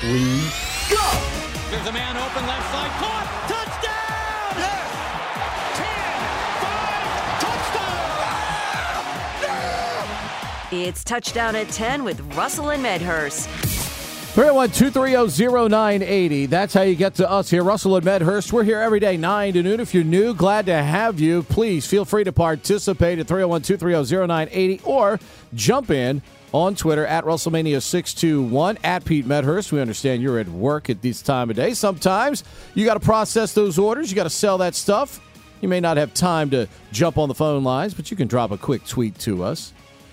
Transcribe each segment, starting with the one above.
We go! There's a man open left side. Caught! Touchdown! Yeah! 10! 5! Touchdown! It's touchdown at 10 with Russell and Medhurst. 301 230 0980. That's how you get to us here. Russell and Medhurst. We're here every day, 9 to noon. If you're new, glad to have you. Please feel free to participate at 301 230 0980 or jump in on Twitter at Russellmania621 at Pete Medhurst. We understand you're at work at this time of day. Sometimes you got to process those orders, you got to sell that stuff. You may not have time to jump on the phone lines, but you can drop a quick tweet to us.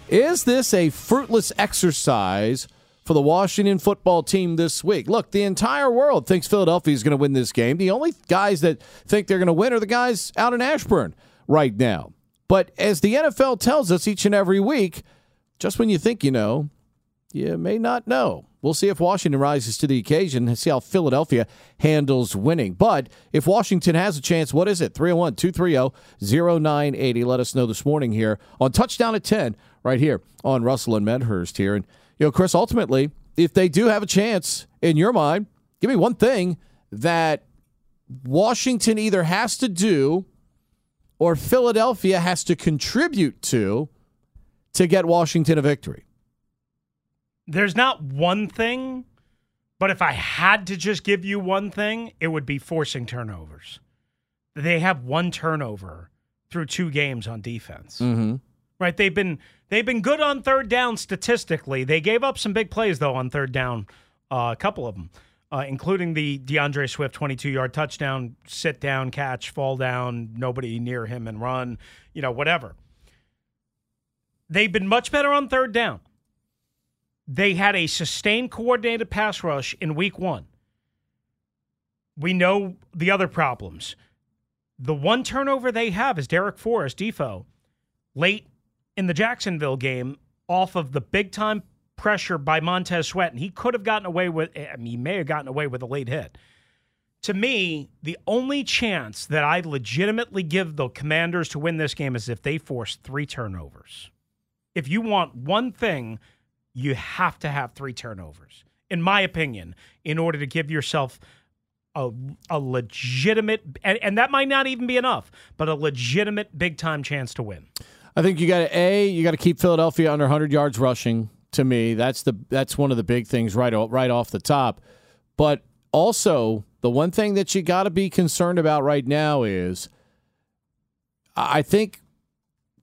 Is this a fruitless exercise for the Washington football team this week? Look, the entire world thinks Philadelphia is going to win this game. The only guys that think they're going to win are the guys out in Ashburn right now. But as the NFL tells us each and every week, just when you think you know, you may not know. We'll see if Washington rises to the occasion and see how Philadelphia handles winning. But if Washington has a chance, what is it? 301 230 0980. Let us know this morning here on Touchdown at 10, right here on Russell and Medhurst here. And, you know, Chris, ultimately, if they do have a chance in your mind, give me one thing that Washington either has to do or Philadelphia has to contribute to to get Washington a victory? There's not one thing, but if I had to just give you one thing, it would be forcing turnovers. They have one turnover through two games on defense. Mm-hmm. Right? They've been they've been good on third down statistically. They gave up some big plays though on third down, uh, a couple of them. Uh, including the D'Andre Swift 22 yard touchdown, sit down, catch, fall down, nobody near him and run, you know, whatever. They've been much better on third down. They had a sustained coordinated pass rush in week one. We know the other problems. The one turnover they have is Darrick Forrest, Defo, late in the Jacksonville game off of the big time pressure by Montez Sweat. And he could have gotten away with, I mean, he may have gotten away with a late hit. To me, the only chance that I legitimately give the commanders to win this game is if they force three turnovers if you want one thing, you have to have three turnovers, in my opinion, in order to give yourself a, a legitimate, and, and that might not even be enough, but a legitimate big time chance to win. I think you got to a you got to keep Philadelphia under 100 yards rushing. To me, that's the that's one of the big things right right off the top. But also, the one thing that you got to be concerned about right now is, I think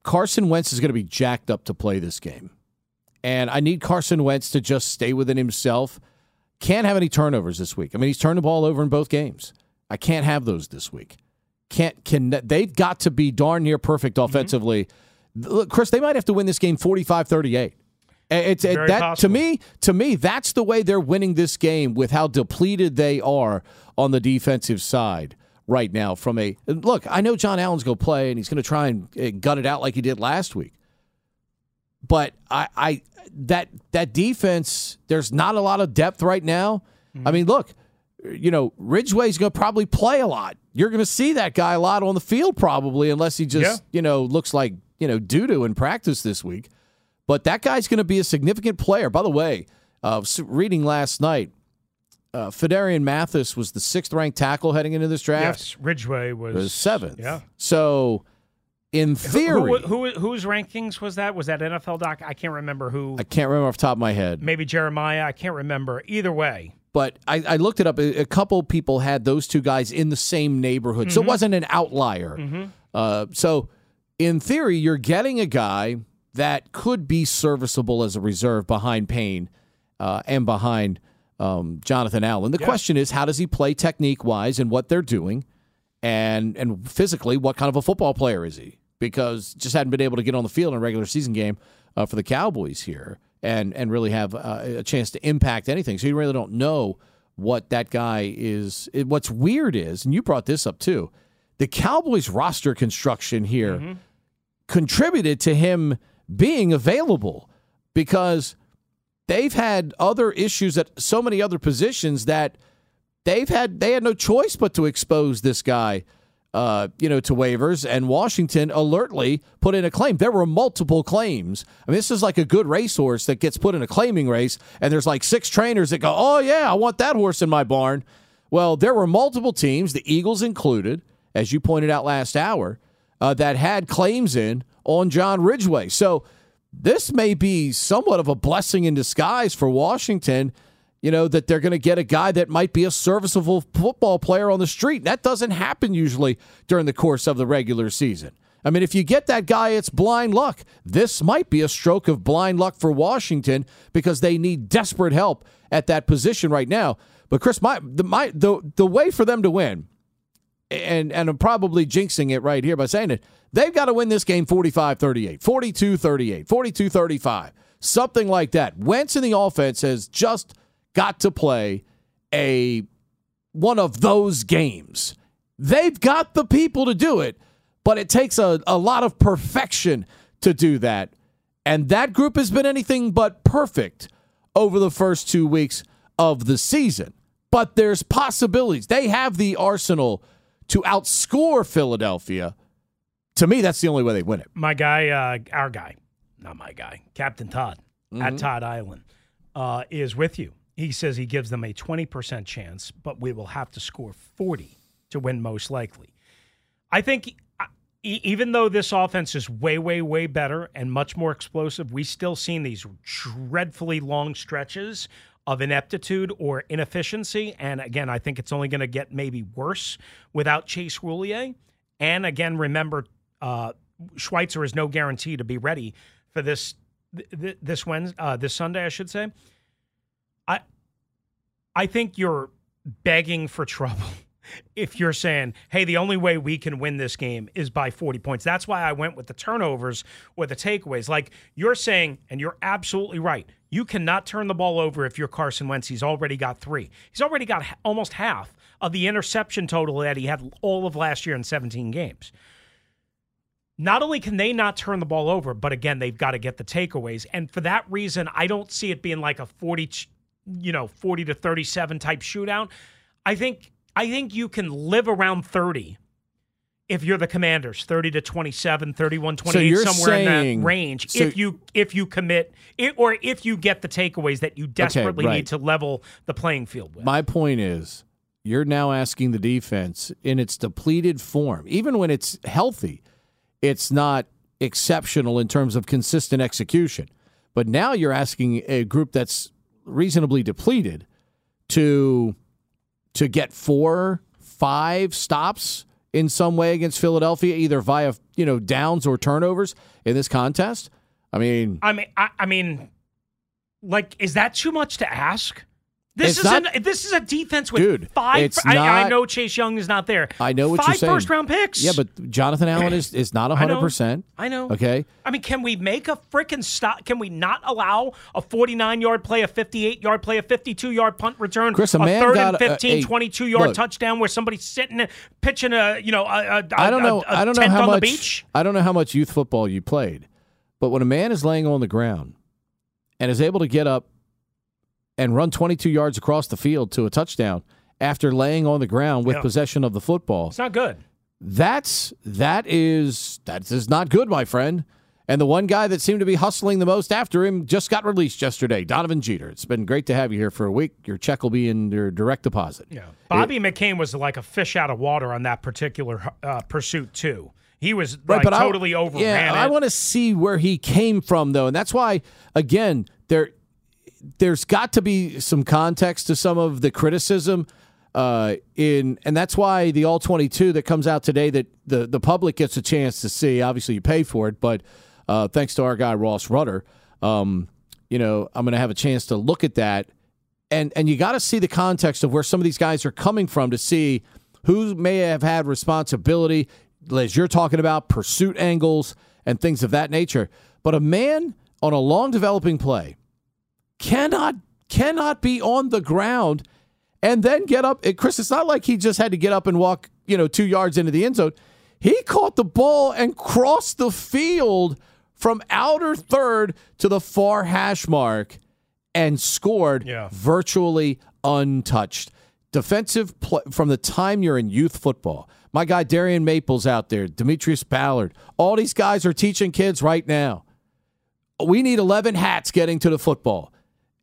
Carson Wentz is going to be jacked up to play this game. And I need Carson Wentz to just stay within himself. Can't have any turnovers this week. I mean, he's turned the ball over in both games. I can't have those this week. Can't can they've got to be darn near perfect mm-hmm. offensively. Mm-hmm. Look, Chris, they might have to win this game 45-38. It's it, that possible. to me. To me, that's the way they're winning this game with how depleted they are on the defensive side right now from a look. I know John Allen's going to play and he's going to try and uh, gut it out like he did last week. But I, I that that defense, there's not a lot of depth right now. Mm-hmm. I mean, look, you know, Ridgeway's going to probably play a lot. You're going to see that guy a lot on the field probably, unless he just yeah. you know looks like you know doo doo in practice this week. But that guy's going to be a significant player. By the way, uh, reading last night, uh, Phidarian Mathis was the sixth ranked tackle heading into this draft. Yes, Ridgeway was, was seventh. Yeah. So, in theory, who, who, whose rankings was that? Was that NFL doc? I can't remember who. I can't remember off the top of my head. Maybe Jeremiah. I can't remember. Either way, but I, I looked it up. A, couple people had those two guys in the same neighborhood, so it wasn't an outlier. Uh, so, in theory, you're getting a guy that could be serviceable as a reserve behind Payne uh, and behind um, Jonathan Allen. The question is, how does he play technique wise and what they're doing, and and physically, what kind of a football player is he? Because just hadn't been able to get on the field in a regular season game uh, for the Cowboys here, and and really have uh, a chance to impact anything. So you really don't know what that guy is. What's weird is, and you brought this up too, the Cowboys roster construction here contributed to him being available because they've had other issues at so many other positions that they've had they had no choice but to expose this guy uh, you know to waivers. And Washington alertly put in a claim. There were multiple claims. I mean this is like a good racehorse that gets put in a claiming race and there's like six trainers that go oh yeah I want that horse in my barn. Well there were multiple teams the Eagles included as you pointed out last hour uh, that had claims in on John Ridgeway. so this may be somewhat of a blessing in disguise for Washington. You know, that they're going to get a guy that might be a serviceable football player on the street. That doesn't happen usually during the course of the regular season. I mean, if you get that guy, it's blind luck. This might be a stroke of blind luck for Washington because they need desperate help at that position right now. But Chris, my the my the the way for them to win and and I'm probably jinxing it right here by saying it. They've got to win this game 45-38, 42-38, 42-35, something like that. Wentz in the offense has just got to play a one of those games. They've got the people to do it, but it takes a, a lot of perfection to do that. And that group has been anything but perfect over the first two weeks of the season. But there's possibilities. They have the arsenal to outscore Philadelphia. To me, that's the only way they win it. My guy, uh, our guy, not my guy, Captain Todd Mm-hmm. at Todd Island, uh, is with you. He says he gives them a 20% chance, but we will have to score 40 to win most likely. I think uh, e- even though this offense is way, way, way better and much more explosive, we still seen these dreadfully long stretches of ineptitude or inefficiency. And again, I think it's only going to get maybe worse without Chase Roullier. And again, remember, uh, Schweitzer is no guarantee to be ready for this th- th- this Wednesday, uh, this Sunday, I should say. I I think you're begging for trouble if you're saying, "Hey, the only way we can win this game is by 40 points." That's why I went with the turnovers or the takeaways. Like you're saying, and you're absolutely right. You cannot turn the ball over if you're Carson Wentz. He's already got three. He's already got almost half of the interception total that he had all of last year in 17 games not only can they not turn the ball over, but again, they've got to get the takeaways. And for that reason, I don't see it being like a 40, you know, 40 to 37 type shootout. I think I think you can live around 30 if you're the Commanders, 30 to 27, 31 28 you're somewhere in that range. so- if you if you commit it, or if you get the takeaways that you desperately right. need to level the playing field with. My point is, you're now asking the defense in its depleted form, even when it's healthy, it's not exceptional in terms of consistent execution. But now you're asking a group that's reasonably depleted to to get four, five stops in some way against Philadelphia, either via you know downs or turnovers in this contest. I mean, I mean, I, I mean, like, is that too much to ask? This It's is not- an, this is a defense with Dude, five. I, I not- know Chase Young is not there. I know what five you're saying. first round picks. Yeah, but Jonathan Allen is is not hundred percent. I know. Okay. I mean, can we make a freaking stop? Can we not allow a 49 yard play, a 58 yard play, a 52 yard punt return, Chris, a man third got and a- 15, a- 22 yard look. touchdown where somebody's sitting and pitching a, you know, a, a, I don't know. a I don't know how much. I don't know how much youth football you played, but when a man is laying on the ground and is able to get up and run 22 yards across the field to a touchdown after laying on the ground with Yeah. possession of the football, It's not good. that's that is that is not good, my friend. And the one guy that seemed to be hustling the most after him just got released yesterday, Donovan Jeter. It's been great to have you here for a week. Your check will be in your direct deposit. Yeah. Bobby McCain was like a fish out of water on that particular uh, pursuit too. He was like, but I- totally overran Yeah, it. I want to see where he came from though, and that's why again there there's got to be some context to some of the criticism. Uh, in and that's why the all 22 that comes out today that the the public gets a chance to see. Obviously, you pay for it, but uh, thanks to our guy Ross Rudder, um, you know I'm going to have a chance to look at that, and and you got to see the context of where some of these guys are coming from to see who may have had responsibility. As you're talking about pursuit angles and things of that nature, but a man on a long developing play cannot cannot be on the ground and then get up. Chris, it's not like he just had to get up and walk, you know, two yards into the end zone. He caught the ball and crossed the field from outer third to the far hash mark and scored Yeah. virtually untouched. Defensive pl- from the time you're in youth football. My guy Darian Maples out there, Demetrius Ballard. All these guys are teaching kids right now. We need 11 hats getting to the football.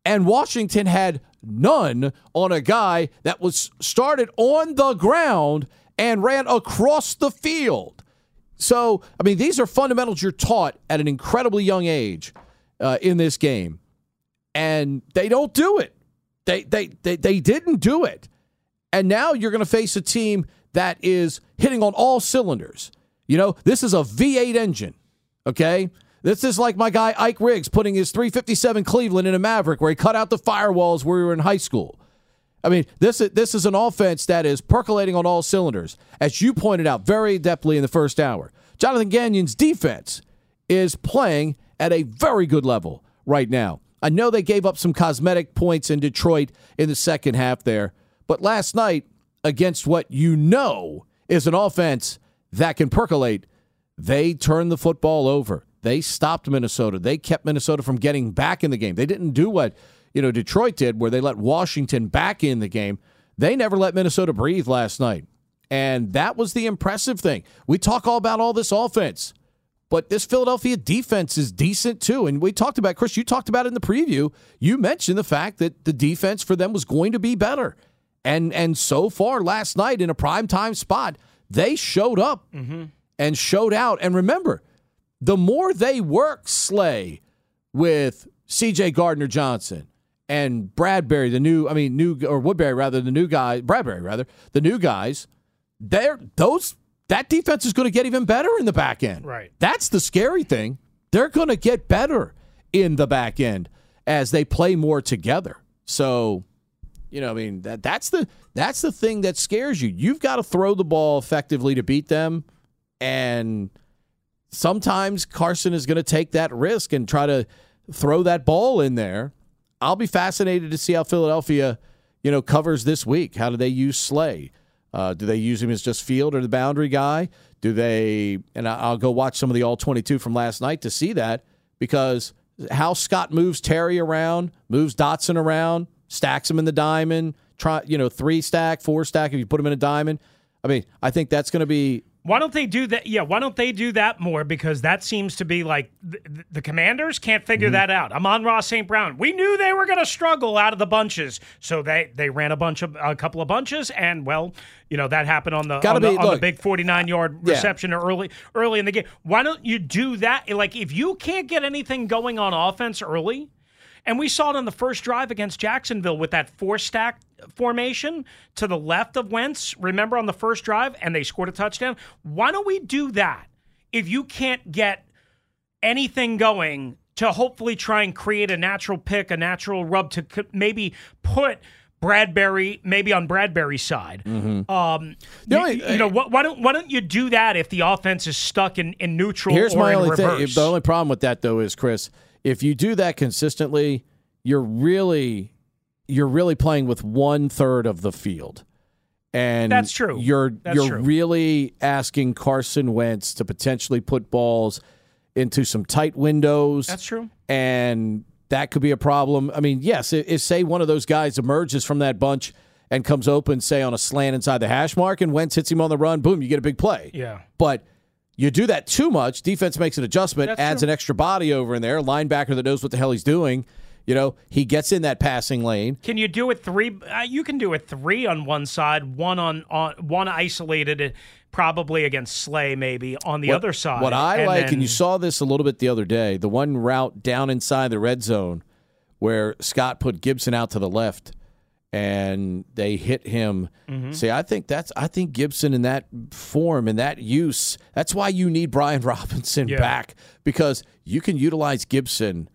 And Washington had none on a guy that was started on the ground and ran across the field. So, I mean, these are fundamentals you're taught at an incredibly young age uh, in this game. And they don't do it. They, they, they, they didn't do it. And now you're going to face a team that is hitting on all cylinders. You know, this is a V8 engine, okay? This is like my guy Ike Riggs putting his 357 Cleveland in a Maverick where he cut out the firewalls where we were in high school. I mean, this is, this is an offense that is percolating on all cylinders, as you pointed out very adeptly in the first hour. Jonathan Gannon's defense is playing at a very good level right now. I know they gave up some cosmetic points in Detroit in the second half there, but last night, against what you know is an offense that can percolate, they turned the football over. They stopped Minnesota. They kept Minnesota from getting back in the game. They didn't do what you know Detroit did, where they let Washington back in the game. They never let Minnesota breathe last night, and that was the impressive thing. We talk all about all this offense, but this Philadelphia defense is decent too. And we talked about Chris. You talked about it in the preview. You mentioned the fact that the defense for them was going to be better, and and so far last night in a prime time spot, they showed up mm-hmm. and showed out. And remember, the more they work Slay with C.J. Gardner Johnson and Bradberry, the new, I mean, new or Woodbury rather, the new guy, Bradberry rather, the new guys, they're those that defense is going to get even better in the back end. Right. That's the scary thing. They're going to get better in the back end as they play more together. So, you know, I mean, that that's the that's the thing that scares you. You've got to throw the ball effectively to beat them and sometimes Carson is going to take that risk and try to throw that ball in there. I'll be fascinated to see how Philadelphia, you know, covers this week. How do they use Slay? Uh, do they use him as just field or the boundary guy? Do they? And I'll go watch some of the all twenty-two from last night to see that because how Scott moves Terry around, moves Dotson around, stacks him in the diamond. Try, you know, three stack, four stack. If you put him in a diamond, I mean, I think that's going to be Why don't they do that? Yeah, why don't they do that more? Because that seems to be like the, the commanders can't figure Mm-hmm. that out. Amon-Ra St. Brown. We knew they were going to struggle out of the bunches, so they they ran a bunch of a couple of bunches, and well, you know that happened on the on, the, be- on the big 49 yard Yeah. reception early early in the game. Why don't you do that? Like if you can't get anything going on offense early. And we saw it on the first drive against Jacksonville with that four stack formation to the left of Wentz. Remember on the first drive, and they scored a touchdown. Why don't we do that if you can't get anything going to hopefully try and create a natural pick, a natural rub to maybe put Bradberry maybe on Bradberry's side. Um, The you, you know, wh- why don't why don't you do that if the offense is stuck in, in neutral Here's or my in only reverse? thing. The only problem with that though is Chris, if you do that consistently, you're really you're really playing with one third of the field. And That's true. You're That's you're true. really asking Carson Wentz to potentially put balls into some tight windows. That's true. and that could be a problem. I mean, yes, if, say one of those guys emerges from that bunch and comes open, say on a slant inside the hash mark, and Wentz hits him on the run, boom, you get a big play. Yeah. But you do that too much, defense makes an adjustment, That's adds true. an extra body over in there, linebacker that knows what the hell he's doing. You know, he gets in that passing lane. Can you do it three? Uh, you can do it three on one side, one on, on one isolated, probably against Slay, maybe on the What- other side. What I like, and you saw this a little bit the other day, the one route down inside the red zone where Scott put Gibson out to the left and they hit him. See, I think that's I think Gibson in that form and that use. That's why you need Brian Robinson Yeah. back because you can utilize Gibson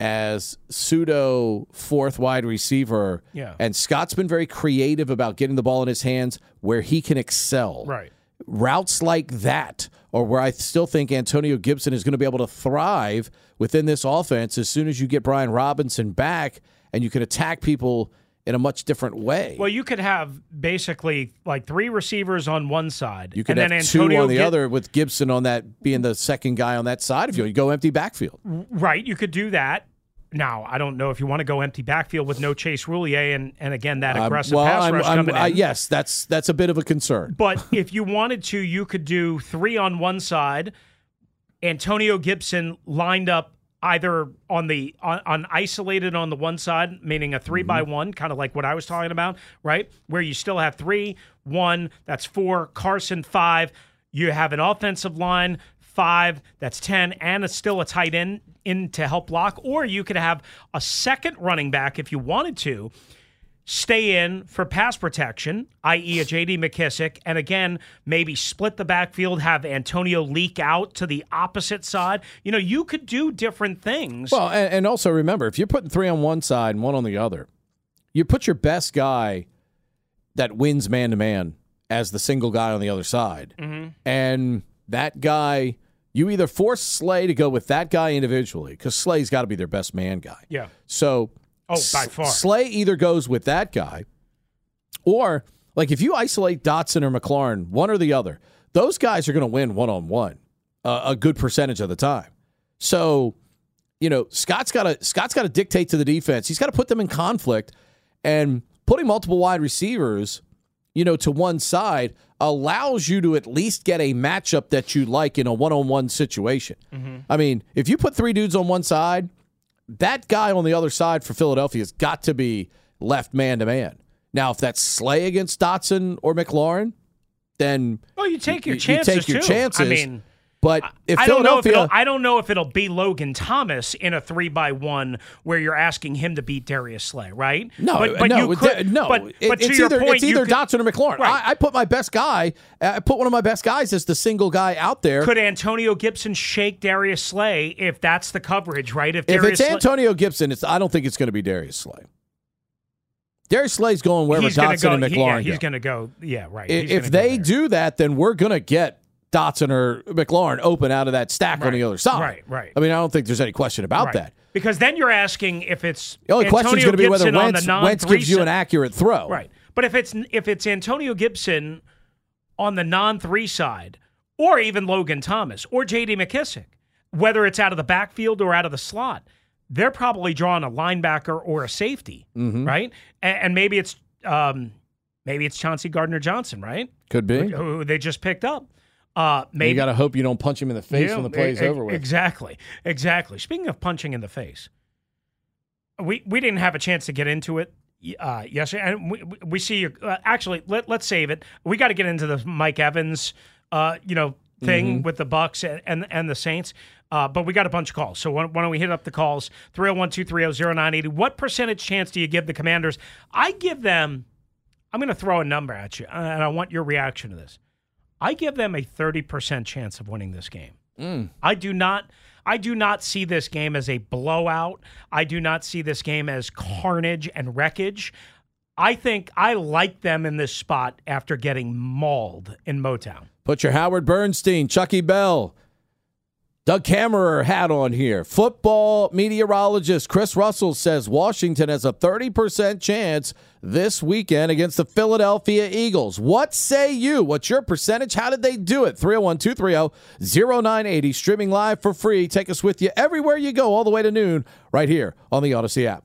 as pseudo fourth wide receiver. Yeah. And Scott's been very creative about getting the ball in his hands where he can excel Right. routes like that or where I still think Antonio Gibson is going to be able to thrive within this offense as soon as you get Brian Robinson back and you can attack people in a much different way. Well, you could have basically like three receivers on one side. you could and have then two Antonio on the Gib- other with Gibson on that being the second guy on that side of you, you go empty backfield. Right, you could do that. Now, I don't know if you want to go empty backfield with no Chase Roullier and, and again that Um, aggressive well, pass I'm- rush I'm- coming in. I- yes, that's that's a bit of a concern. But if you wanted to, you could do three on one side, Antonio Gibson lined up either on the on, on isolated on the one side, meaning a 3 by one, kind of like what I was talking about, right? Where you still have three, one, that's four, Carson five. You have an offensive line five, that's ten, and it's still a tight end in to help block. Or you could have a second running back if you wanted to stay in for pass protection, i.e., a J.D. McKissick, and again, maybe split the backfield, have Antonio leak out to the opposite side. You know, you could do different things. Well, and, and also remember, if you're putting three on one side and one on the other, you put your best guy that wins man to man as the single guy on the other side. Mm-hmm. And that guy, you either force Slay to go with that guy individually, because Slay's got to be their best man guy. yeah. So, Oh, by far. Slay either goes with that guy, or like if you isolate Dotson or McLaurin, one or the other, those guys are going to win one on one a good percentage of the time. So, you know, Scott's got to Scott's got to dictate to the defense. He's got to put them in conflict, and putting multiple wide receivers, you know, to one side allows you to at least get a matchup that you like in a one-on-one situation. Mm-hmm. I mean, if you put three dudes on one side, that guy on the other side for Philadelphia has got to be left man to man. Now, if that's Slay against Dotson or McLaurin, then Well, you take your you- you chances take your too. chances. I mean, but if I don't know if it'll. I don't know if it'll be Logan Thomas in a three by one where you're asking him to beat Darius Slay, right? no, but, but no, you could, no. But, It- but to it's your either point, it's either could- Dotson or McLaurin. Right. I, I put my best guy. I put one of my best guys as the single guy out there. Could Antonio Gibson shake Darius Slay if that's the coverage, right? If, if it's Slay- Antonio Gibson, it's I don't think it's going to be Darius Slay. Darius Slay's going wherever he's Dotson go, and he- McLaurin yeah, he's going to go. Yeah, right. I- He's if they do that, then we're going to get Dotson or McLaurin open out of that stack on the other side. Right, right. I mean, I don't think there's any question about Right. that. because then you're asking if it's The only question is going to be whether Wentz, Wentz gives you an accurate throw. Right. But if it's if it's Antonio Gibson on the non three side, or even Logan Thomas or J.D. McKissick, whether it's out of the backfield or out of the slot, they're probably drawing a linebacker or a safety, Mm-hmm. right? And, and maybe it's um, maybe it's Chauncey Gardner Johnson, right? Could be. Who they just picked up. Uh, maybe You got to hope you don't punch him in the face when the play's e- e- over with. Exactly. Exactly. Speaking of punching in the face, we we didn't have a chance to get into it uh, yesterday, and we, we see you. Uh, actually, let let's save it. We got to get into the Mike Evans, uh, you know, thing Mm-hmm. with the Bucs and and, and the Saints. Uh, but we got a bunch of calls. So why, why don't we hit up the calls? 301 230 0980. What percentage chance do you give the Commanders? I give them, I'm going to throw a number at you, and I want your reaction to this. I give them a 30% chance of winning this game. Mm. I do not I do not see this game as a blowout. I do not see this game as carnage and wreckage. I think I like them in this spot after getting mauled in Motown. Put your Howard Bernstein, Chucky Bell, Doug Kammerer hat on here. Football meteorologist Chris Russell says Washington has a 30% chance this weekend against the Philadelphia Eagles. What say you? What's your percentage? How did they do it? 301 230 0980, streaming live for free. Take us with you everywhere you go, all the way to noon, right here on the Audacy app.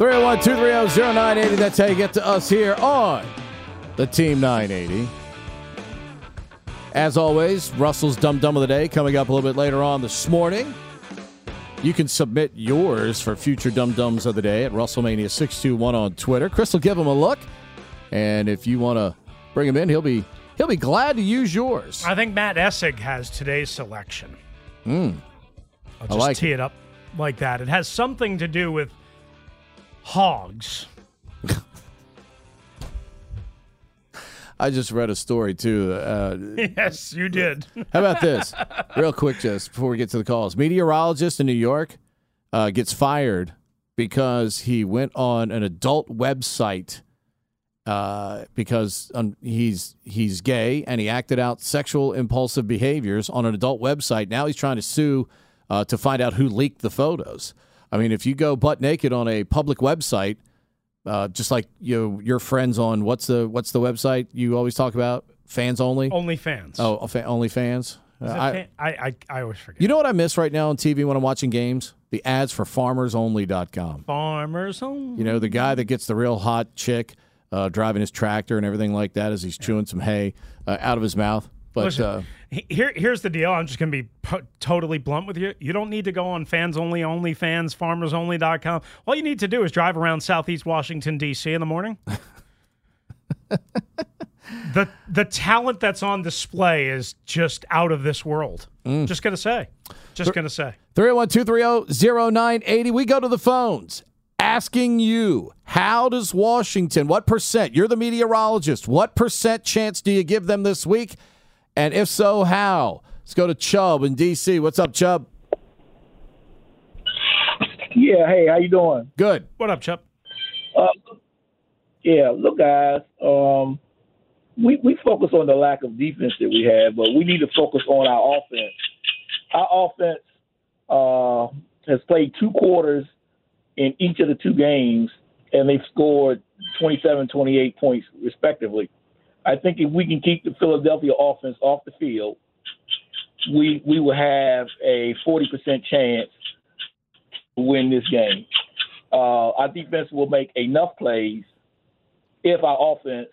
301-230-0980. That's how you get to us here on the Team 980. As always, Russell's Dumb Dumb of the Day coming up a little bit later on this morning. You can submit yours for future Dumb Dumbs of the Day at Russellmania621 on Twitter. Chris will give him a look. And if you want to bring him in, he'll be he'll be glad to use yours. I think Matt Essig has today's selection. Mm. I'll I just like tee it. up like that. It has something to do with hogs. I just read a story too. Uh, yes, you did. How about this? Real quick, just before we get to the calls. Meteorologist in New York uh, gets fired because he went on an adult website uh, because um, he's he's gay and he acted out sexual impulsive behaviors on an adult website. Now he's trying to sue uh, to find out who leaked the photos. I mean, if you go butt naked on a public website, uh, just like you your friends on what's the what's the website you always talk about? Fans only. Only fans. Oh, fa- only fans. I, fan- I, I, I always forget. you know what I miss right now on TV when I'm watching games? The ads for FarmersOnly.com. Farmers Only. You know, the guy that gets the real hot chick uh, driving his tractor and everything like that as he's chewing some hay uh, out of his mouth. But Listen, uh, here, here's the deal. I'm just going to be po- totally blunt with you. You don't need to go on fans only, only fans, farmersonly.com. All you need to do is drive around Southeast Washington, D.C. in the morning. the the talent that's on display is just out of this world. Mm. Just going to say. Just going to say. 301 230 0980. We go to the phones asking you, how does Washington, what percent, you're the meteorologist, what percent chance do you give them this week? And if so, how? Let's go to Chubb in D.C. What's up, Chubb? Yeah, hey, how you doing? Good. What up, Chubb? Uh, yeah, look, guys, um, we we focus on the lack of defense that we have, but we need to focus on our offense. Our offense uh, has played two quarters in each of the two games, and they've scored 27, 28 points respectively. I think if we can keep the Philadelphia offense off the field, we we will have a 40% chance to win this game. Uh, our defense will make enough plays if our offense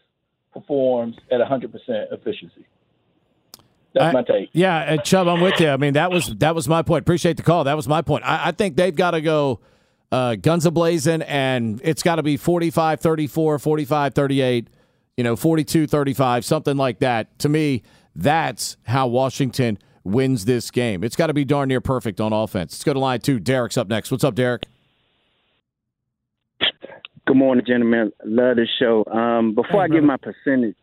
performs at 100% efficiency. That's I- my take. Yeah, uh, Chubb, I'm with you. I mean, that was that was my point. Appreciate the call. That was my point. I, I think they've got to go uh, guns a blazing, and it's got to be 45 34, 45 38, you know, 42 35, something like that. To me, that's how Washington wins this game. It's got to be darn near perfect on offense. Let's go to line two. Derek's up next. What's up, Derek? Good morning, gentlemen. Love the show. Um, before I give my percentage,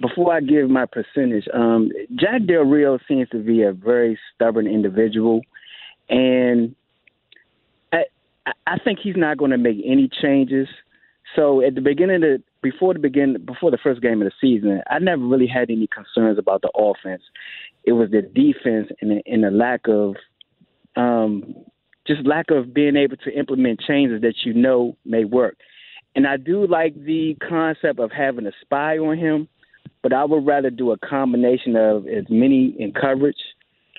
before I give my percentage, um, Jack Del Rio seems to be a very stubborn individual, and I, I- think he's not going to make any changes. So at the beginning of the before the begin before the first game of the season, I never really had any concerns about the offense. It was the defense and the, and the lack of um, just lack of being able to implement changes that you know may work. and I do like the concept of having a spy on him, but I would rather do a combination of as many in coverage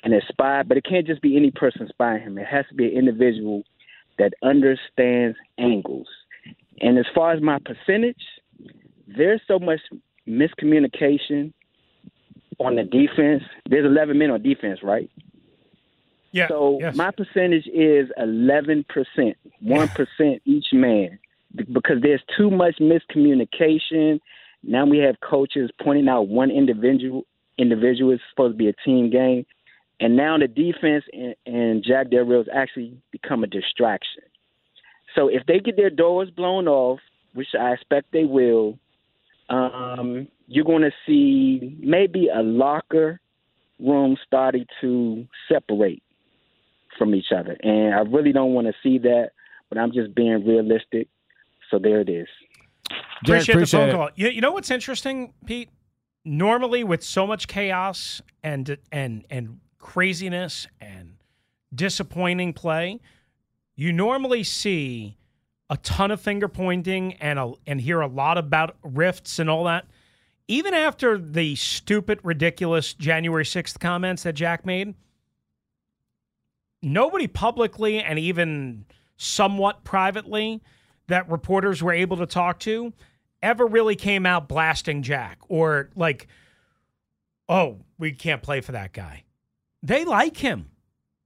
and a spy. But it can't just be any person spying him. It has to be an individual that understands angles. And as far as my percentage, there's so much miscommunication on the defense. There's 11 men on defense, right? Yeah. So yes. my percentage is 11%, 1% each man, because there's too much miscommunication. Now we have coaches pointing out one individual individual is supposed to be a team game, and now the defense and, and Jack Del Rio has actually become a distraction. So if they get their doors blown off, which I expect they will, um, you're going to see maybe a locker room starting to separate from each other. And I really don't want to see that, but I'm just being realistic. So there it is. Appreciate, appreciate the phone it. call. You, you know what's interesting, Pete? Normally, with so much chaos and and and craziness and disappointing play, you normally see a ton of finger pointing and a, and hear a lot about rifts and all that. Even after the stupid, ridiculous January sixth comments that Jack made, nobody publicly and even somewhat privately that reporters were able to talk to ever really came out blasting Jack or like, oh, we can't play for that guy. They like him.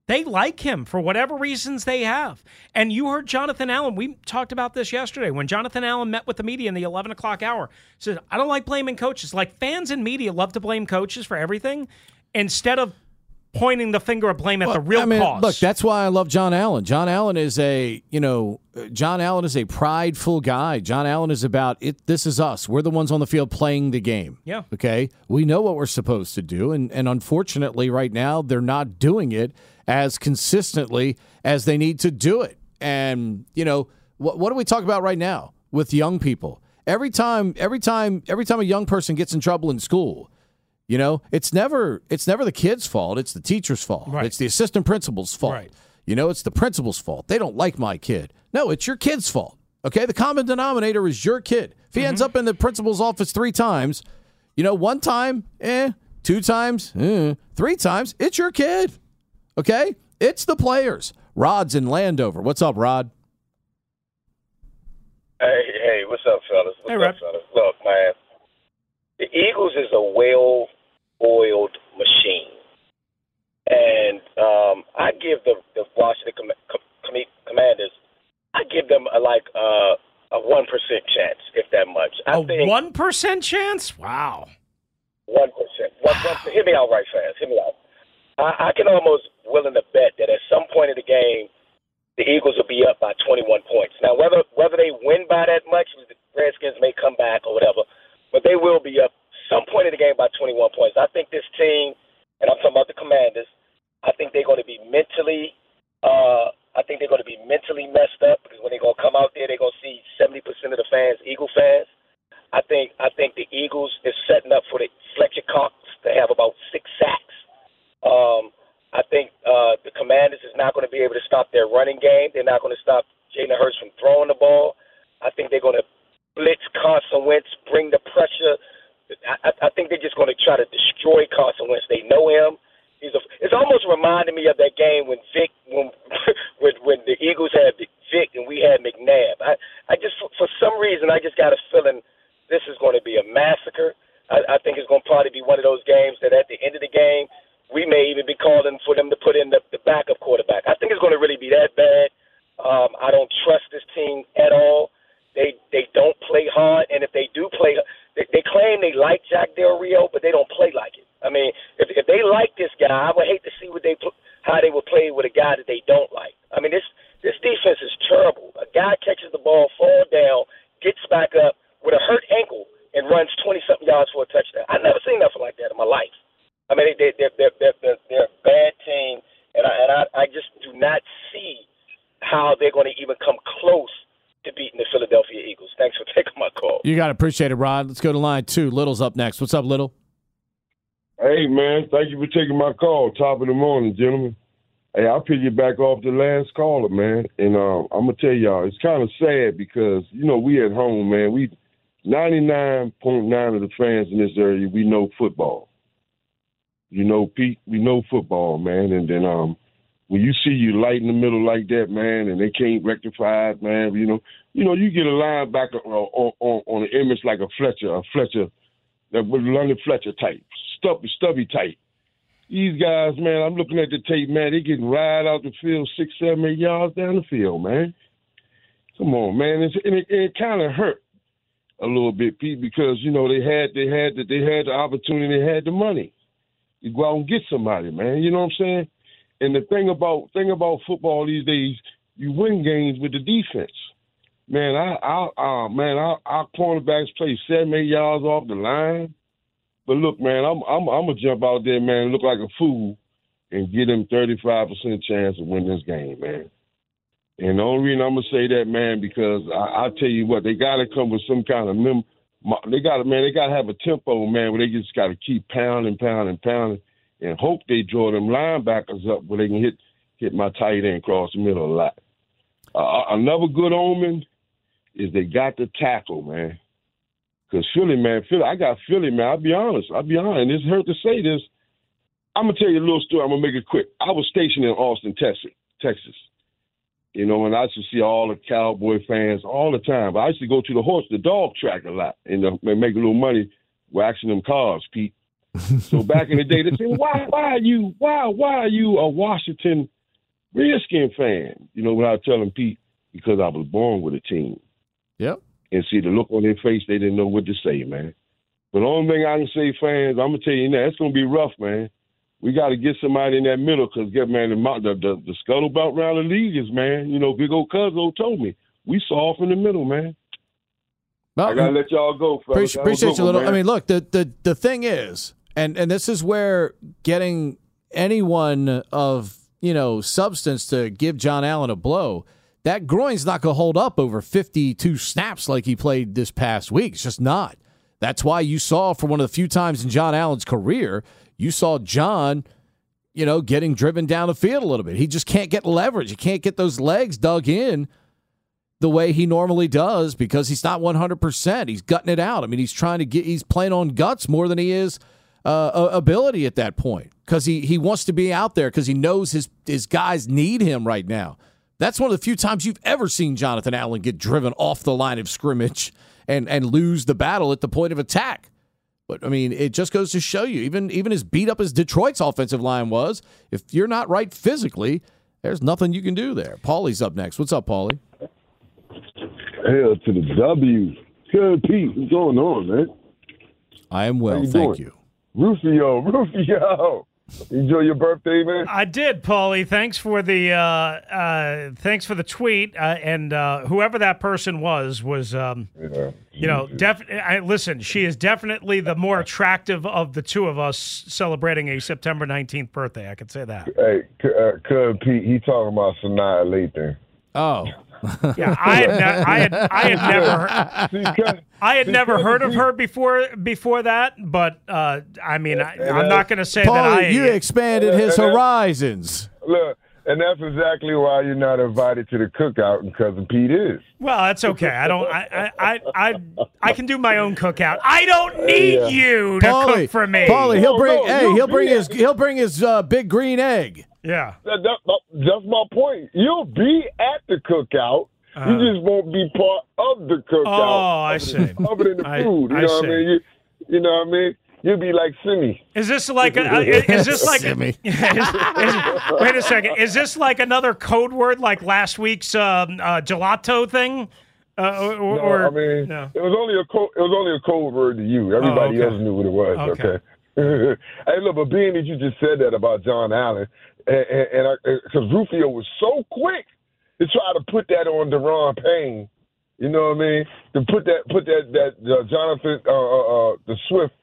They like him for whatever reasons they have. And you heard Jonathan Allen. We talked about this yesterday when Jonathan Allen met with the media in the 11 o'clock hour. Said, I don't like blaming coaches. Like fans and media love to blame coaches for everything instead of pointing the finger of blame at the real I mean, cause. Look, that's why I love John Allen. John Allen is a, you know, John Allen is a prideful guy. John Allen is about it. This is us. We're the ones on the field playing the game. Yeah. Okay. We know what we're supposed to do, and and unfortunately, right now they're not doing it as consistently as they need to do it. And you know, what what do we talk about right now with young people? Every time, every time, every time a young person gets in trouble in school, you know, it's never it's never the kid's fault. It's the teacher's fault. Right. It's the assistant principal's fault. Right. You know, it's the principal's fault. They don't like my kid. No, it's your kid's fault. Okay, the common denominator is your kid. If he ends up in the principal's office three times, you know, one time, eh, two times, eh, three times, it's your kid. Okay, it's the players. Rod's in Landover. What's up, Rod? Hey, hey, what's up, fellas? What's Hey, up, Rod. fellas? Look, man, the Eagles is a well-oiled machine, and um, I give the the Washington Com- Com- Com- Commanders, I give them a, like uh, a one percent chance, if that much. I a one percent chance? Wow. One percent. Hear me out right fast. Hear me out. I, I can almost willing to bet that at some point in the game, the Eagles will be up by 21 points. Now, whether whether they win by that much, the Redskins may come back or whatever, but they will be up some point in the game by 21 points. I think this team, and I'm talking about the Commanders, I think they're going to be mentally. Uh, I think they're going to be mentally messed up because when they're going to come out there, they're going to see 70% of the fans, Eagle fans. I think I think the Eagles is setting up for the Fletcher Cox to have about six sacks. Um, I think uh, the Commanders is not going to be able to stop their running game. They're not going to stop Jalen Hurts from throwing the ball. I think they're going to blitz Carson Wentz, bring the pressure. I, I, think they're just going to try to destroy Carson Wentz. They know him. He's a, it's almost reminding me of that game when Vic, when when, when the Eagles had Vic and we had McNabb. I, I just for, for some reason I just got a feeling this is going to be a massacre. I, I think it's going to probably be one of those games that at the end of the game we may even be calling for them to put in the, the backup quarterback. I think it's going to really be that bad. Um, I don't trust this team at all. They they don't play hard, and if they do play, they, they claim they like Jack Del Rio, but they don't play like it. I mean, if if they like this guy, I would hate to see what they pl- how they would play with a guy that they don't like. I mean, this this defense is terrible. A guy catches the ball, fall down, gets back up with a hurt ankle, and runs twenty something yards for a touchdown. I've never seen nothing like that in my life. I mean, they, they, they're, they're, they're, they're a bad team, and I, and I, I just do not see how they're going to even come close to beating the Philadelphia Eagles. Thanks for taking my call. You got to appreciate it, Rod. Let's go to line two. Little's up next. What's up, Little? Hey, man, thank you for taking my call. Top of the morning, gentlemen. Hey, I'll piggyback off the last caller, man. And uh, I'm gonna tell y'all, it's kind of sad because you know we at home, man. We 99.9 of the fans in this area, we know football. You know, Pete, we know football, man. And then um, when you see you light in the middle like that, man, and they can't rectify it, man, you know, you know, you get a linebacker on, on, on an image like a Fletcher, a Fletcher, that was London Fletcher type, stubby, stubby type. These guys, man, I'm looking at the tape, man. They getting right out the field, six, seven, eight yards down the field, man. Come on, man. It's, and it, it kind of hurt a little bit, Pete, because you know they had they had the, they had the opportunity, they had the money. You go out and get somebody, man. You know what I'm saying? And the thing about thing about football these days, you win games with the defense. Man, I, I, uh, man, our, our cornerbacks play seven, eight yards off the line. But look, man, I'm, I'm, I'm gonna jump out there, man, look like a fool, and get them 35 percent chance to win this game, man. And the only reason I'm gonna say that, man, because I, I tell you what, they gotta come with some kind of mem. They gotta, man, they gotta have a tempo, man, where they just gotta keep pounding, pounding, pounding, and hope they draw them linebackers up where they can hit hit my tight end across the middle a lot. Uh, another good omen is they got the tackle, man. Because Philly, man, Philly, I got Philly, man. I'll be honest. I'll be honest. And it's hurt to say this. I'm gonna tell you a little story. I'm gonna make it quick. I was stationed in Austin, Texas. Texas. You know, and I used to see all the cowboy fans all the time. But I used to go to the horse, the dog track a lot, and uh, make a little money waxing them cars, Pete. So back in the day, they said, "Why, why are you, why, why are you a Washington Redskin fan?" You know, when I tell them, Pete, because I was born with a team. Yep. And see the look on their face, they didn't know what to say, man. But the only thing I can say, fans, I'm gonna tell you now, it's gonna be rough, man. We got to get somebody in that middle because, get man, the, the the, the scuttlebutt around the league is, man. You know, big old Cuzzo told me we soft in the middle, man. Well, I gotta let y'all go. fellas. Appreciate, appreciate you a little. man. I mean, look, the, the the thing is, and and this is where getting anyone of you know substance to give John Allen a blow. That groin's not going to hold up over 52 snaps like he played this past week. It's just not. That's why you saw for one of the few times in John Allen's career, you saw John, you know, getting driven down the field a little bit. He just can't get leverage. He can't get those legs dug in the way he normally does because he's not 100%. He's gutting it out. I mean, he's trying to get, he's playing on guts more than he is uh, ability at that point because he, he wants to be out there because he knows his, his guys need him right now. That's one of the few times you've ever seen Jonathan Allen get driven off the line of scrimmage and, and lose the battle at the point of attack. But I mean, it just goes to show you, even even as beat up as Detroit's offensive line was, if you're not right physically, there's nothing you can do there. Paulie's up next. What's up, Paulie? Hell to the W. Good Pete, what's going on, man? I am well, you thank doing? you. Rufio, Rufio. Enjoy your birthday, man. I did, Paulie. Thanks for the uh, uh, thanks for the tweet, uh, and uh, whoever that person was was, um, Yeah. you know, def- I, listen. She is definitely the more attractive of the two of us celebrating a September nineteenth birthday. I could say that. Hey, C- uh, Pete, he talking about Sanaa Lathan. Oh. Yeah, I had, ne- I had, I had never, heard, I had never heard of her before before that. But uh, I mean, I, I'm not going to say that I. You expanded his horizons. Look, and that's exactly why you're not invited to the cookout, and cousin Pete is. Well, that's okay. I don't. I, I, I, I, I can do my own cookout. I don't need Yeah. you to Paulie, cook for me. Paulie, he'll bring no, hey, you- he'll bring his he'll bring his uh, big green egg. Yeah. That, that, that- that's my point. You'll be at the cookout. Uh-huh. you just won't be part of the cookout. Oh, I other see. than- Other than the I- food, you I know what see. I mean? You, you know what I mean? You'll be like Simi. Is this like a? uh, Is this like? Simmy. is- is- wait a second. Is this like another code word, like last week's um, uh, gelato thing? Uh, or, No, or I mean, no. it was only a co- it was only a code word to you. Everybody okay. else knew what it was. Okay. Okay. hey, look, but being that you just said that about John Allen, and because Rufio was so quick to try to put that on Daron Payne, you know what I mean? To put that put that that uh, Jonathan uh, uh, uh, the Swift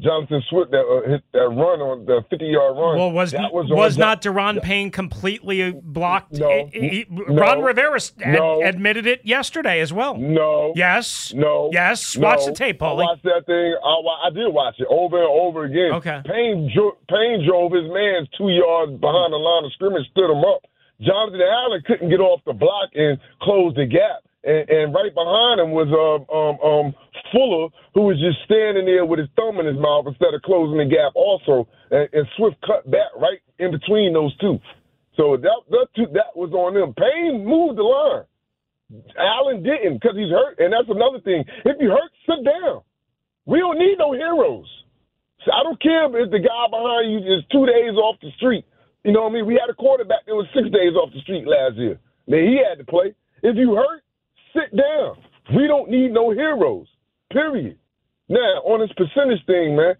Jonathan Swift that uh, hit that run on the 50 yard run. Well, was that was, on not Daron Payne completely blocked? No. No. Ron Rivera ad- No. admitted it yesterday as well. No. Yes. No. Yes. No. Watch the tape, I Paulie. watched that thing. I, I did watch it over and over again. Okay. Payne, dro- Payne drove his man two yards behind the line of scrimmage, stood him up. Jonathan Allen couldn't get off the block and close the gap. And, and right behind him was um, um, um, Fuller, who was just standing there with his thumb in his mouth instead of closing the gap also. And, and Swift cut back right in between those two. So that that, two, that was on them. Payne moved the line. Allen didn't because he's hurt, and that's another thing. If you hurt, sit down. We don't need no heroes. So I don't care if the guy behind you is two days off the street. You know what I mean? We had a quarterback that was six days off the street last year. Man, he had to play. If you hurt, sit down. We don't need no heroes. Period. Now, on this percentage thing, man,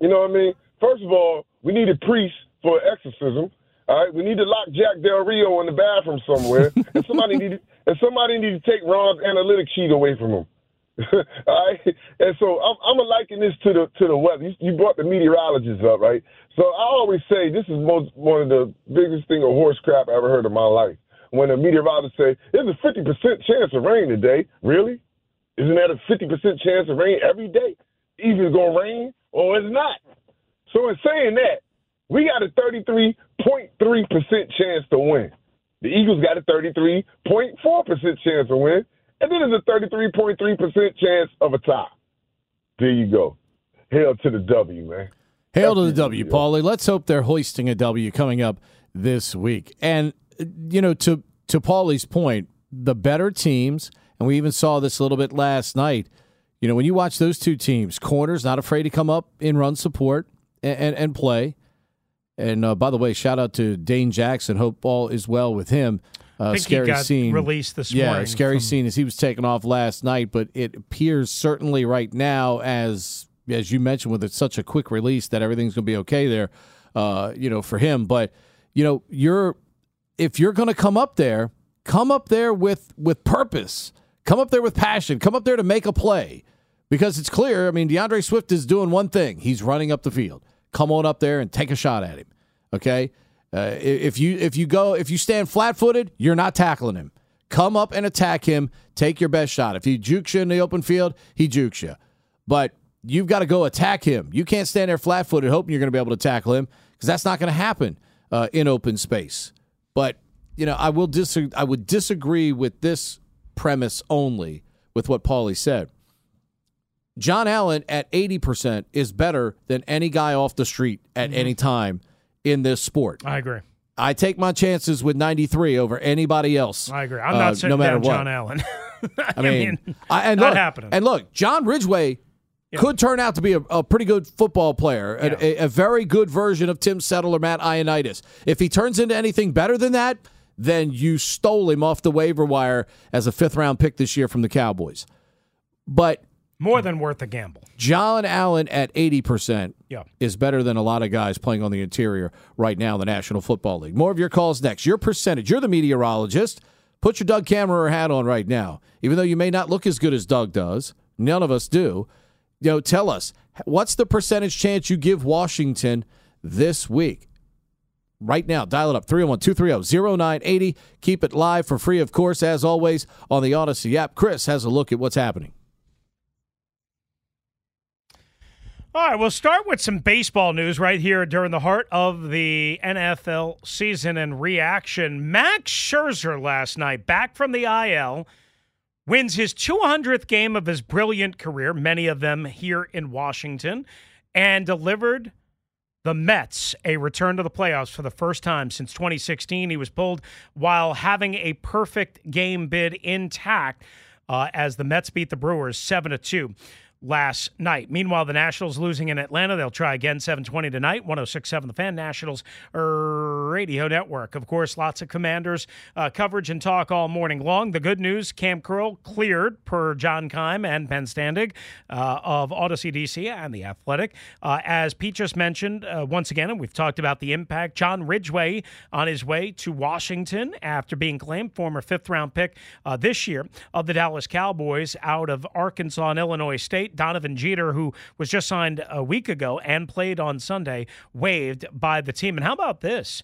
you know what I mean? First of all, we need a priest for exorcism. All right, we need to lock Jack Del Rio in the bathroom somewhere, and somebody need to, and somebody need to take Ron's analytics sheet away from him. All right, and so I'm, I'm liken this to the to the weather. You, you brought the meteorologist up, right? So I always say this is most one of the biggest thing of horse crap I ever heard in my life. When a meteorologist say there's a 50% chance of rain today, really? Isn't that a 50% chance of rain every day? Either it's gonna rain or it's not. So in saying that, we got a 33.3% chance to win. The Eagles got a 33.4% chance to win. And then there's a 33.3% chance of a tie. There you go. Hail to the W, man. Hail to the W, Paulie. Let's hope they're hoisting a W coming up this week. And you know, to to Paulie's point, the better teams, and we even saw this a little bit last night. You know, when you watch those two teams, corners not afraid to come up in run support and and, and play. And uh, by the way, shout out to Dane Jackson. Hope all is well with him. Uh, I think he scary got scene released this yeah, morning scary from- scene as he was taken off last night, but it appears certainly right now as as you mentioned with it such a quick release that everything's going to be okay there, uh, you know, for him. But you know, you're if you're going to come up there, come up there with with purpose, come up there with passion, come up there to make a play, because it's clear. I mean, D'Andre Swift is doing one thing: he's running up the field. Come on up there and take a shot at him. Okay, uh, if you if you go if you stand flat footed, you're not tackling him. Come up and attack him. Take your best shot. If he jukes you in the open field, he jukes you. But you've got to go attack him. You can't stand there flat footed hoping you're going to be able to tackle him because that's not going to happen uh, in open space. But you know, I will disagree. I would disagree with this premise only with what Paulie said. John Allen at 80% is better than any guy off the street at Mhm. any time in this sport. I agree. I take my chances with 93 over anybody else. I agree. I'm uh, not sitting no matter down what. John Allen. I mean, I, and not look, happening. And look, John Ridgeway could turn out to be a, a pretty good football player, a- a, a, very good version of Tim Settle or Matt Ioannidis. If he turns into anything better than that, then you stole him off the waiver wire as a fifth round pick this year from the Cowboys. But More than worth a gamble. John Allen at 80% Yeah. is better than a lot of guys playing on the interior right now in the National Football League. More of your calls next. Your percentage. You're the meteorologist. Put your Doug Kammerer hat on right now. Even though you may not look as good as Doug does, none of us do. You know, tell us what's the percentage chance you give Washington this week? Right now, dial it up 301 230 0980. Keep it live for free, of course, as always, on the Audacy app. Chris has a look at what's happening. All right, we'll start with some baseball news right here during the heart of the NFL season and reaction. Max Scherzer last night, back from the IL, wins his 200th game of his brilliant career, many of them here in Washington, and delivered the Mets a return to the playoffs for the first time since 2016. He was pulled while having a perfect game bid intact uh, as the Mets beat the Brewers 7 to 2 last night. Meanwhile, the Nationals losing in Atlanta. They'll try again 720 tonight, 1067 The Fan, Nationals Radio Network. Of course, lots of Commanders uh, coverage and talk all morning long. The good news, Cam Curl cleared per John Keim and Ben Standig uh, of Odyssey DC and The Athletic. Uh, as Pete just mentioned, uh, once again, and we've talked about the impact, John Ridgeway on his way to Washington after being claimed former fifth round pick uh, this year of the Dallas Cowboys out of Arkansas and Illinois State. Donovan Jeter, who was just signed a week ago and played on Sunday, waived by the team. And how about this?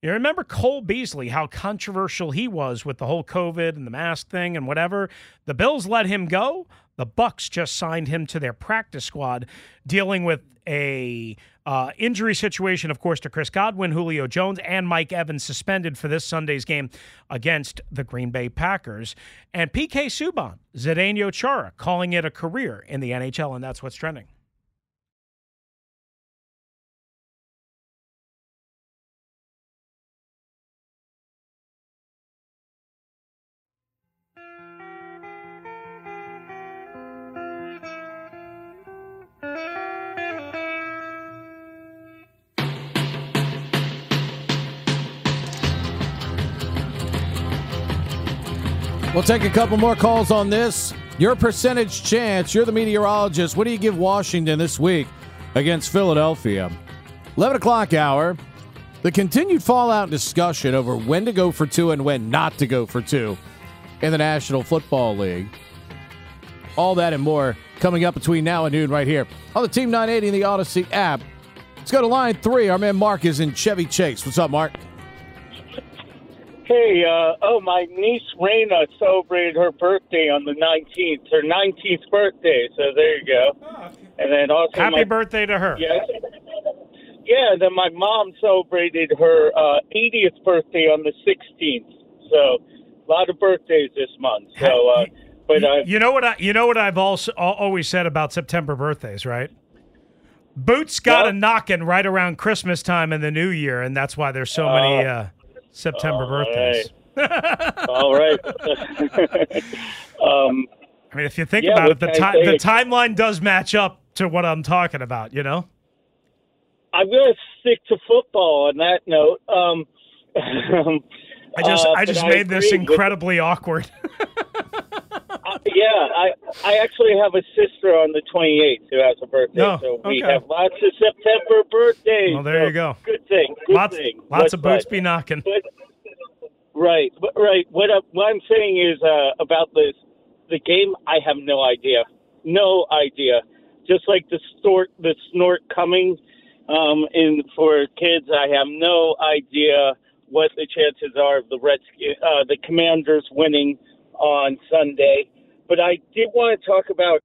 You remember Cole Beasley, how controversial he was with the whole COVID and the mask thing and whatever. The Bills let him go. The Bucs just signed him to their practice squad, dealing with a uh, injury situation, of course, to Chris Godwin, Julio Jones, and Mike Evans suspended for this Sunday's game against the Green Bay Packers. And PK Subban, Zdeno Chara, calling it a career in the NHL, and that's what's trending. Take a couple more calls on this. Your percentage chance, you're the meteorologist. What do you give Washington this week against Philadelphia? 11 o'clock hour. The continued fallout discussion over when to go for two and when not to go for two in the National Football League. All that and more coming up between now and noon right here on the Team 980 and the Audacy app. Let's go to line three. Our man Mark is in Chevy Chase. What's up, Mark? Hey, uh, oh, my niece Raina celebrated her birthday on the 19th, her 19th birthday. So there you go. And then also, Happy my, birthday to her. Yeah, yeah. Then my mom celebrated her uh, 80th birthday on the 16th. So a lot of birthdays this month. So, uh, but uh, You know what I you know what I've also always said about September birthdays, right? Boots got a knocking right around Christmas time and the New Year, and that's why there's so many uh, September birthdays. all right. um, I mean, if you think Yeah, about it, the I time the timeline does match up to what I'm talking about. You know, I'm going to stick to football on that note. Um, I just uh, I just made this agree with- incredibly awkward. Uh, yeah, I I actually have a sister on the 28th who has a birthday, No, so we okay. have lots of September birthdays. Well, there so you go. Good thing. Good lots thing. lots But- of boots but- be knocking. but- right, but, right. What, I, what I'm saying is uh, about this the game. I have no idea, no idea. Just like the snort, the snort coming um, in for kids, I have no idea what the chances are of the Redskins, uh, the Commanders winning on Sunday. But I did want to talk about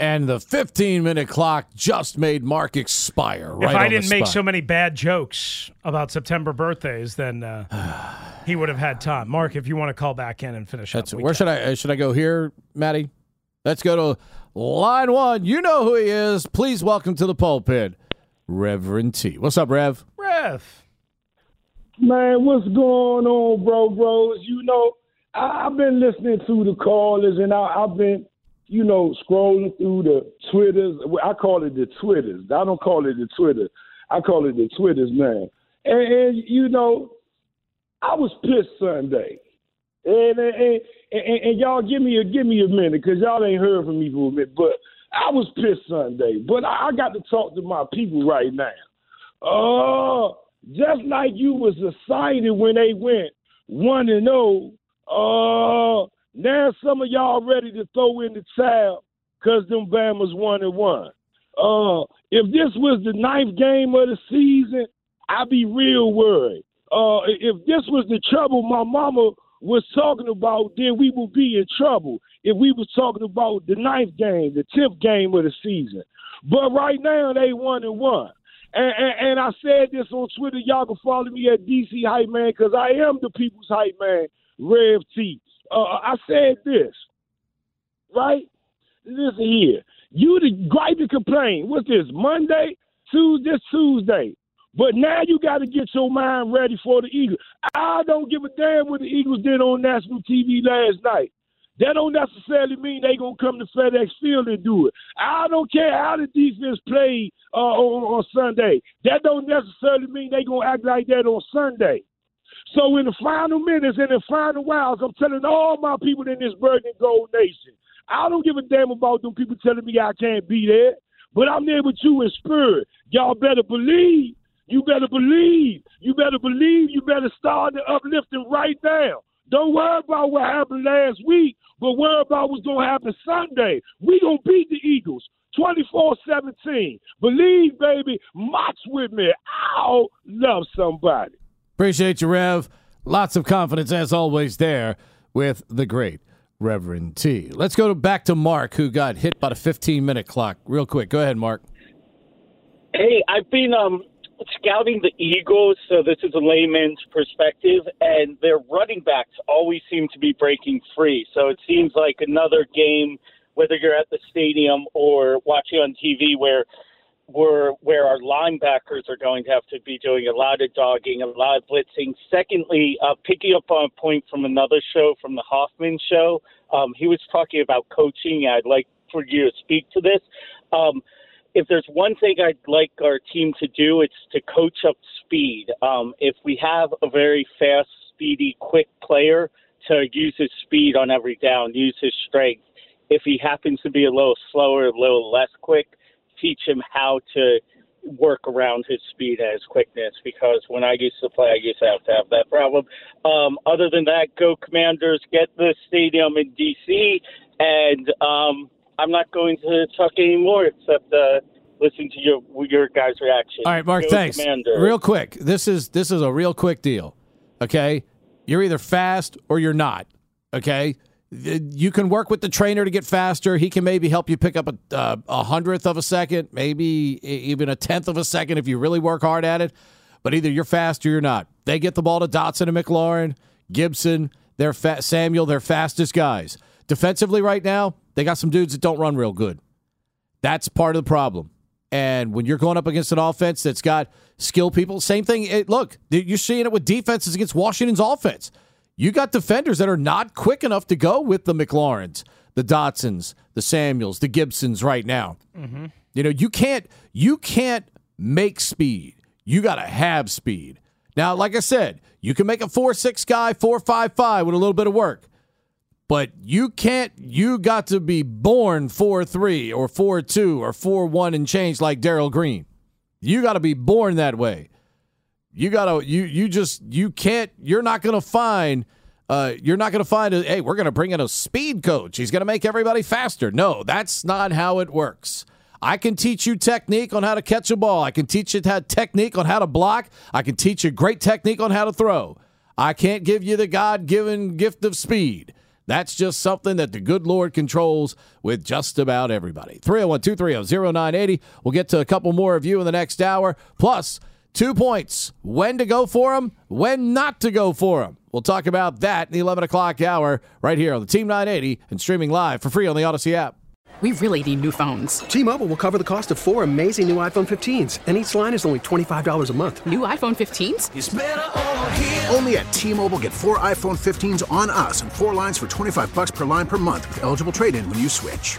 And the 15 minute clock just made Mark expire. Right if I didn't make so many bad jokes about September birthdays, then uh, he would have had time. Mark, if you want to call back in and finish That's up, where can. should I uh, should I go here, Maddie? Let's go to line one. You know who he is. Please welcome to the pulpit, Reverend T. What's up, Rev? Rev. Man, what's going on, bro, bros? You know, I, I've been listening to the callers, and I, I've been, you know, scrolling through the Twitters. I call it the Twitters. I don't call it the Twitter. I call it the Twitters, man. And, and you know, I was pissed Sunday, and and, and, and, y'all give me a give me a minute because y'all ain't heard from me for a minute. But I was pissed Sunday, but I, I got to talk to my people right now. Oh, just like you was excited when they went one and zero. Uh, now some of y'all ready to throw in the towel because them Bama's one and one. Uh, if this was the ninth game of the season, I'd be real worried. Uh, if this was the trouble my mama was talking about, then we would be in trouble. If we was talking about the ninth game, the tenth game of the season, but right now they one and one. And, and, and I said this on Twitter. Y'all can follow me at DC Hype Man because I am the people's hype man, Rev T. Uh, I said this, right? Listen here. You the gripe and complain. What's this? Monday, Tuesday, this Tuesday. But now you got to get your mind ready for the Eagles. I don't give a damn what the Eagles did on national TV last night. That don't necessarily mean they gonna come to FedEx Field and do it. I don't care how the defense played uh, on, on Sunday. That don't necessarily mean they gonna act like that on Sunday. So in the final minutes and the final hours, I'm telling all my people in this Burden Gold Nation, I don't give a damn about them people telling me I can't be there, but I'm there with you in spirit. Y'all better believe. You better believe. You better believe. You better start the uplifting right now. Don't worry about what happened last week, but worry about what's going to happen Sunday. We going to beat the Eagles 24-17. Believe, baby. March with me. I'll love somebody. Appreciate you, Rev. Lots of confidence, as always, there with the great Reverend T. Let's go to, back to Mark, who got hit by the 15 minute clock. Real quick. Go ahead, Mark. Hey, I've been um, scouting the Eagles, so this is a layman's perspective, and their running backs always seem to be breaking free. So it seems like another game, whether you're at the stadium or watching on TV, where where where our linebackers are going to have to be doing a lot of dogging, a lot of blitzing. Secondly, uh, picking up on a point from another show, from the Hoffman show, um, he was talking about coaching. I'd like for you to speak to this. Um, if there's one thing I'd like our team to do, it's to coach up speed. Um, if we have a very fast, speedy, quick player, to use his speed on every down, use his strength. If he happens to be a little slower, a little less quick, teach him how to work around his speed and his quickness because when I used to play, I used to have to have that problem. Um, other than that, go Commanders, get the stadium in D.C., and um, I'm not going to talk anymore except uh, listen to your your guys' reaction. All right, Mark. Go thanks. Commanders. Real quick. This is this is a real quick deal. Okay, you're either fast or you're not. Okay, you can work with the trainer to get faster. He can maybe help you pick up a uh, a hundredth of a second, maybe even a tenth of a second if you really work hard at it. But either you're fast or you're not. They get the ball to Dotson and McLaurin, Gibson, they're fa- Samuel, they're fastest guys. Defensively, right now, they got some dudes that don't run real good. That's part of the problem. And when you're going up against an offense that's got skill people, same thing. It, look, you're seeing it with defenses against Washington's offense. You got defenders that are not quick enough to go with the McLaurins, the Dotsons, the Samuels, the Gibsons right now. Mm-hmm. You know, you can't you can't make speed. You got to have speed. Now, like I said, you can make a four six guy four five five with a little bit of work, but you can't. You got to be born four three or four two or four one and change like Darrell Green. You got to be born that way. You gotta you you just you can't. You're not gonna find. Uh, you're not going to find a, hey, we're going to bring in a speed coach. He's going to make everybody faster. No, that's not how it works. I can teach you technique on how to catch a ball. I can teach you how, technique on how to block. I can teach you great technique on how to throw. I can't give you the God given gift of speed. That's just something that the good Lord controls with just about everybody. 301 230 0980. We'll get to a couple more of you in the next hour. Plus, two points when to go for them, when not to go for them. We'll talk about that in the 11 o'clock hour right here on the Team 980 and streaming live for free on the Audacy app. We really need new phones. T-Mobile will cover the cost of four amazing new iPhone 15s, and each line is only $25 a month. New iPhone 15s? Only at T-Mobile get four iPhone 15s on us and four lines for 25 bucks per line per month with eligible trade-in when you switch.